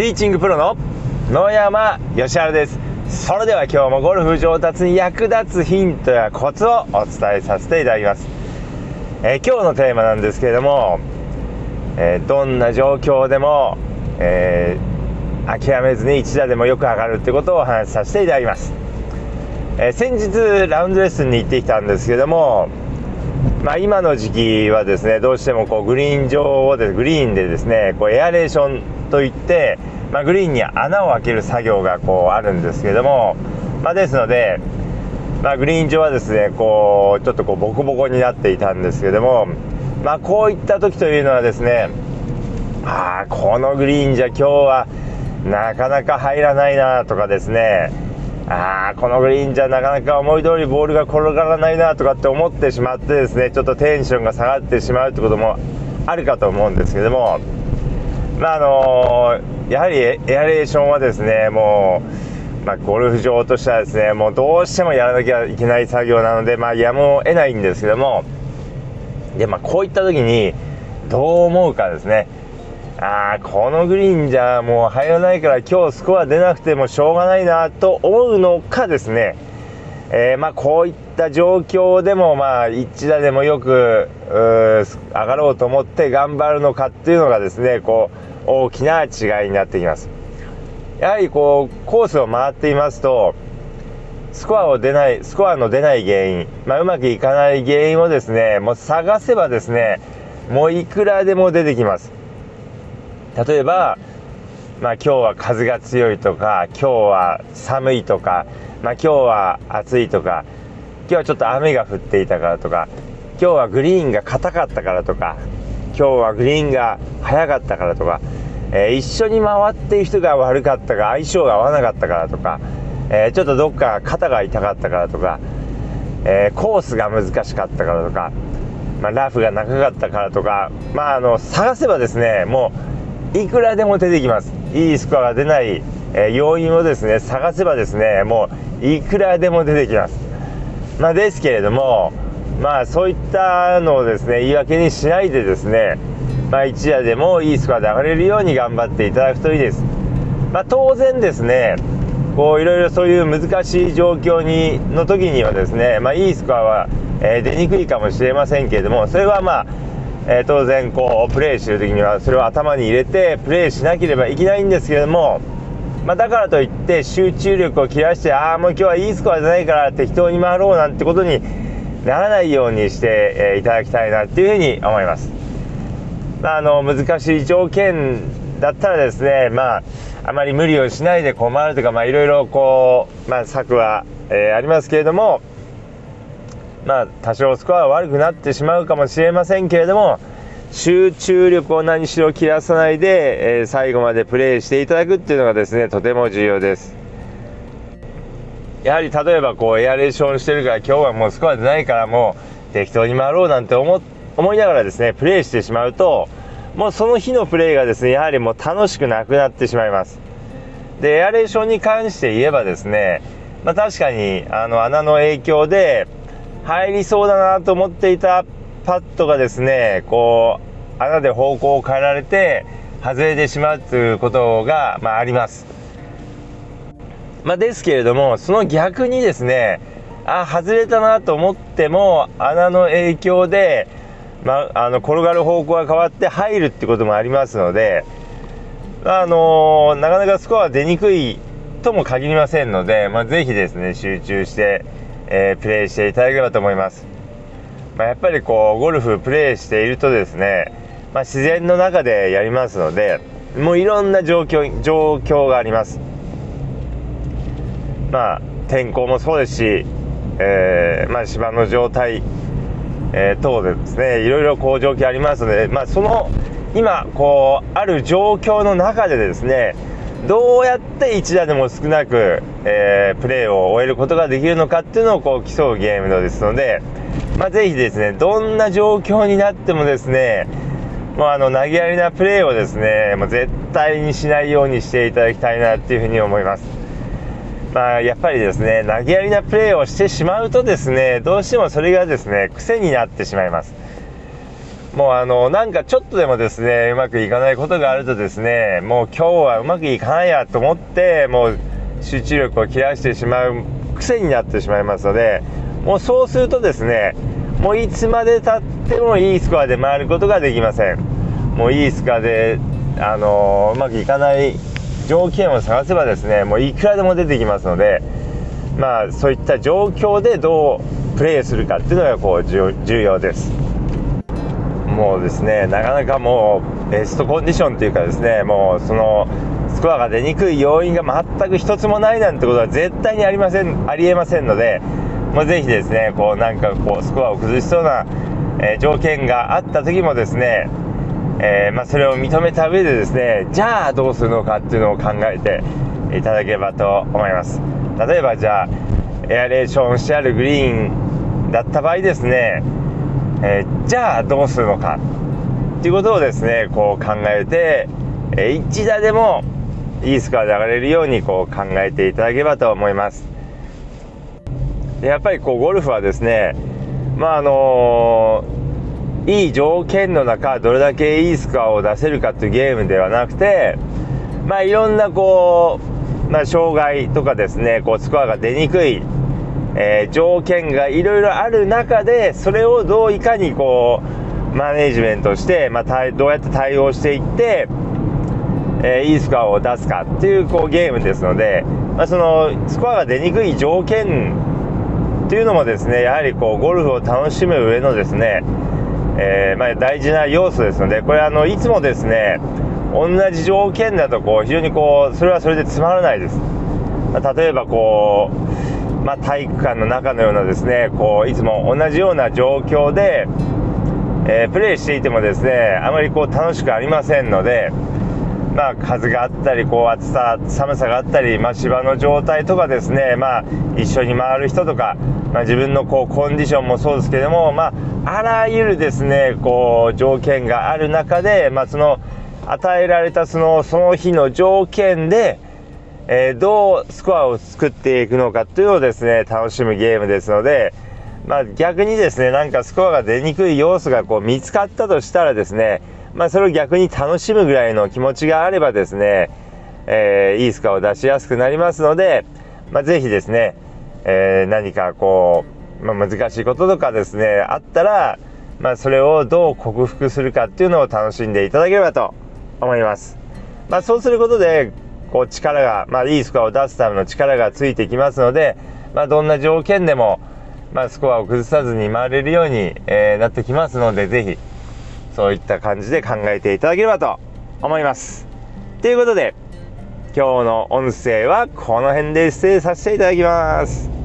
ティーチングプロの野山義晴です。それでは今日もゴルフ上達に役立つヒントやコツをお伝えさせていただきます、えー、今日のテーマなんですけれども、えー、どんな状況でも、えー、諦めずに一打でもよく上がるってことをお話しさせていただきます、え先日ラウンドレッスンに行ってきたんですけどもまあ、今の時期はですねどうしてもこうグリーン上をでグリーンでですねこうエアレーションといって、まあ、グリーンに穴を開ける作業がこうあるんですけども、まあ、ですので、まあ、グリーン上はですねこうちょっとこうボコボコになっていたんですけども、まあ、こういった時というのはですねああこのグリーンじゃ今日はなかなか入らないなとかですねああこのグリーンじゃなかなか思い通りボールが転がらないなとかって思ってしまってですねちょっとテンションが下がってしまうってこともあるかと思うんですけどもまああの、やはりエアレーションはですねもう、まあ、ゴルフ場としてはですねもうどうしてもやらなきゃいけない作業なのでまあやむを得ないんですけどもでまあこういった時にどう思うかですね。ああこのグリーンじゃもう入らないから今日スコア出なくてもしょうがないなと思うのかですね、えー、まあ、こういった状況でもまあ一打でもよく上がろうと思って頑張るのかっていうのがですねこう大きな違いになってきます。やはりこうコースを回っていますとスコアを出ないスコアの出ない原因、まあ、うまくいかない原因をですねもう探せばですねもういくらでも出てきます。例えば、まあ、今日は風が強いとか今日は寒いとか、まあ、今日は暑いとか今日はちょっと雨が降っていたからとか今日はグリーンが硬かったからとか今日はグリーンが速かったからとか、えー、一緒に回っている人が悪かったか相性が合わなかったからとか、えー、ちょっとどっか肩が痛かったからとか、えー、コースが難しかったからとか、まあ、ラフが長かったからとか、まあ、あの探せばですねもういくらでも出てきます。いいスコアが出ない、え、要因をですね探せばですねもういくらでも出てきます。まあ、ですけれどもまあそういったのをですね言い訳にしないでですねまあ一夜でもいいスコアで上がれるように頑張っていただくといいです。まあ、当然ですねこういろいろそういう難しい状況にの時にはですねまあいいスコアは、え、出にくいかもしれませんけれどもそれはまあえー、当然こうプレーしてる時にはそれを頭に入れてプレーしなければいけないんですけれども、まあ、だからといって集中力を切らしてああもう今日はいいスコアじゃないから適当に回ろうなんてことにならないようにして、え、いただきたいなっていうふうに思います。まあ、あの難しい条件だったらですねまああまり無理をしないでこう回るとかまあいろいろこう、まあ、策は、えー、ありますけれどもまあ多少スコアは悪くなってしまうかもしれませんけれども集中力を何しろ切らさないで、えー、最後までプレーしていただくっていうのがですねとても重要ですやはり例えばこうエアレーションしてるから今日はもうスコア出ないからもう適当に回ろうなんて思いながらですねプレーしてしまうともうその日のプレーがですねやはりもう楽しくなくなってしまいますでエアレーションに関して言えばですねまあ、確かにあの穴の影響で入りそうだなと思っていたパットがですねこう穴で方向を変えられて外れてしまうということが、まあ、あります。まあ、ですけれどもその逆にですねあ外れたなと思っても穴の影響で、まあ、の転がる方向が変わって入るってこともありますので、あのー、なかなかスコア出にくいとも限りませんので、まあ、ぜひですね集中してえー、プレーしていただければと思います、まあ、やっぱりこうゴルフプレーしているとですね、まあ、自然の中でやりますのでもういろんな状況状況があります。まあ天候もそうですし、えー、まあ、芝の状態、えー、等でですねいろいろこう状況ありますので、まあ、その今こうある状況の中でですねどうやって1打でも少なく、えー、プレーを終えることができるのかっていうのをこう競うゲームのですので、まあ、ぜひですねどんな状況になってもですねもうあの投げやりなプレーをですねもう絶対にしないようにしていただきたいなっていうふうに思います。まあ、やっぱりですね投げやりなプレーをしてしまうとですねどうしてもそれがですね癖になってしまいます。もうあのなんかちょっとでもですねうまくいかないことがあるとですねもう今日はうまくいかないやと思ってもう集中力を切らしてしまう癖になってしまいますのでもうそうするとですねもういつまでたってもいいスコアで回ることができませんもういいスコアであのうまくいかない条件を探せばですねもういくらでも出てきますのでまあそういった状況でどうプレーするかっていうのがこう重要です。もうですねなかなかもうベストコンディションというかですねもうそのスコアが出にくい要因が全く一つもないなんてことは絶対にありませんありえませんので、まあ、ぜひですねこうなんかこうスコアを崩しそうな、え、条件があった時もですね、えー、まあ、それを認めた上でですねじゃあどうするのかっていうのを考えていただければと思います。例えばじゃあエアレーションしてあるグリーンだった場合ですねえー、じゃあどうするのかっていうことをですねこう考えて、えー、一打でもいいスコアで上がれるようにこう考えていただければと思います。でやっぱりこうゴルフはですねまああのー、いい条件の中どれだけいいスコアを出せるかっていうゲームではなくてまあいろんなこう、まあ、障害とかですねこうスコアが出にくいえー、条件がいろいろある中でそれをどういかにこうマネジメントして、まあ、どうやって対応していって、えー、いいスコアを出すかっていうこうゲームですので、まあ、そのスコアが出にくい条件っていうのもですねやはりこうゴルフを楽しむ上のですね、えー、まあ、大事な要素ですのでこれあのいつもですね同じ条件だとこう非常にこうそれはそれでつまらないです。まあ、例えばこうまあ、体育館の中のようなですねこういつも同じような状況で、えー、プレーしていてもですねあまりこう楽しくありませんので、まあ、風があったりこう暑さ寒さがあったり、まあ、芝の状態とかですね、まあ、一緒に回る人とか、まあ、自分のこうコンディションもそうですけども、まあ、あらゆるですねこう条件がある中で、まあ、その与えられたそのその日の条件でえー、どうスコアを作っていくのかというのをですね楽しむゲームですので、まあ、逆にですねなんかスコアが出にくい要素がこう見つかったとしたらですね、まあ、それを逆に楽しむぐらいの気持ちがあればですね、えー、いいスコアを出しやすくなりますので、まあ、ぜひですね、えー、何かこう、まあ、難しいこととかですねあったら、まあ、それをどう克服するかっていうのを楽しんでいただければと思います。まあ、そうすることでこう力が、まあ、いいスコアを出すための力がついてきますので、まあ、どんな条件でも、まあ、スコアを崩さずに回れるように、えー、なってきますのでぜひそういった感じで考えていただければと思います。ということで今日の音声はこの辺で失礼させていただきます。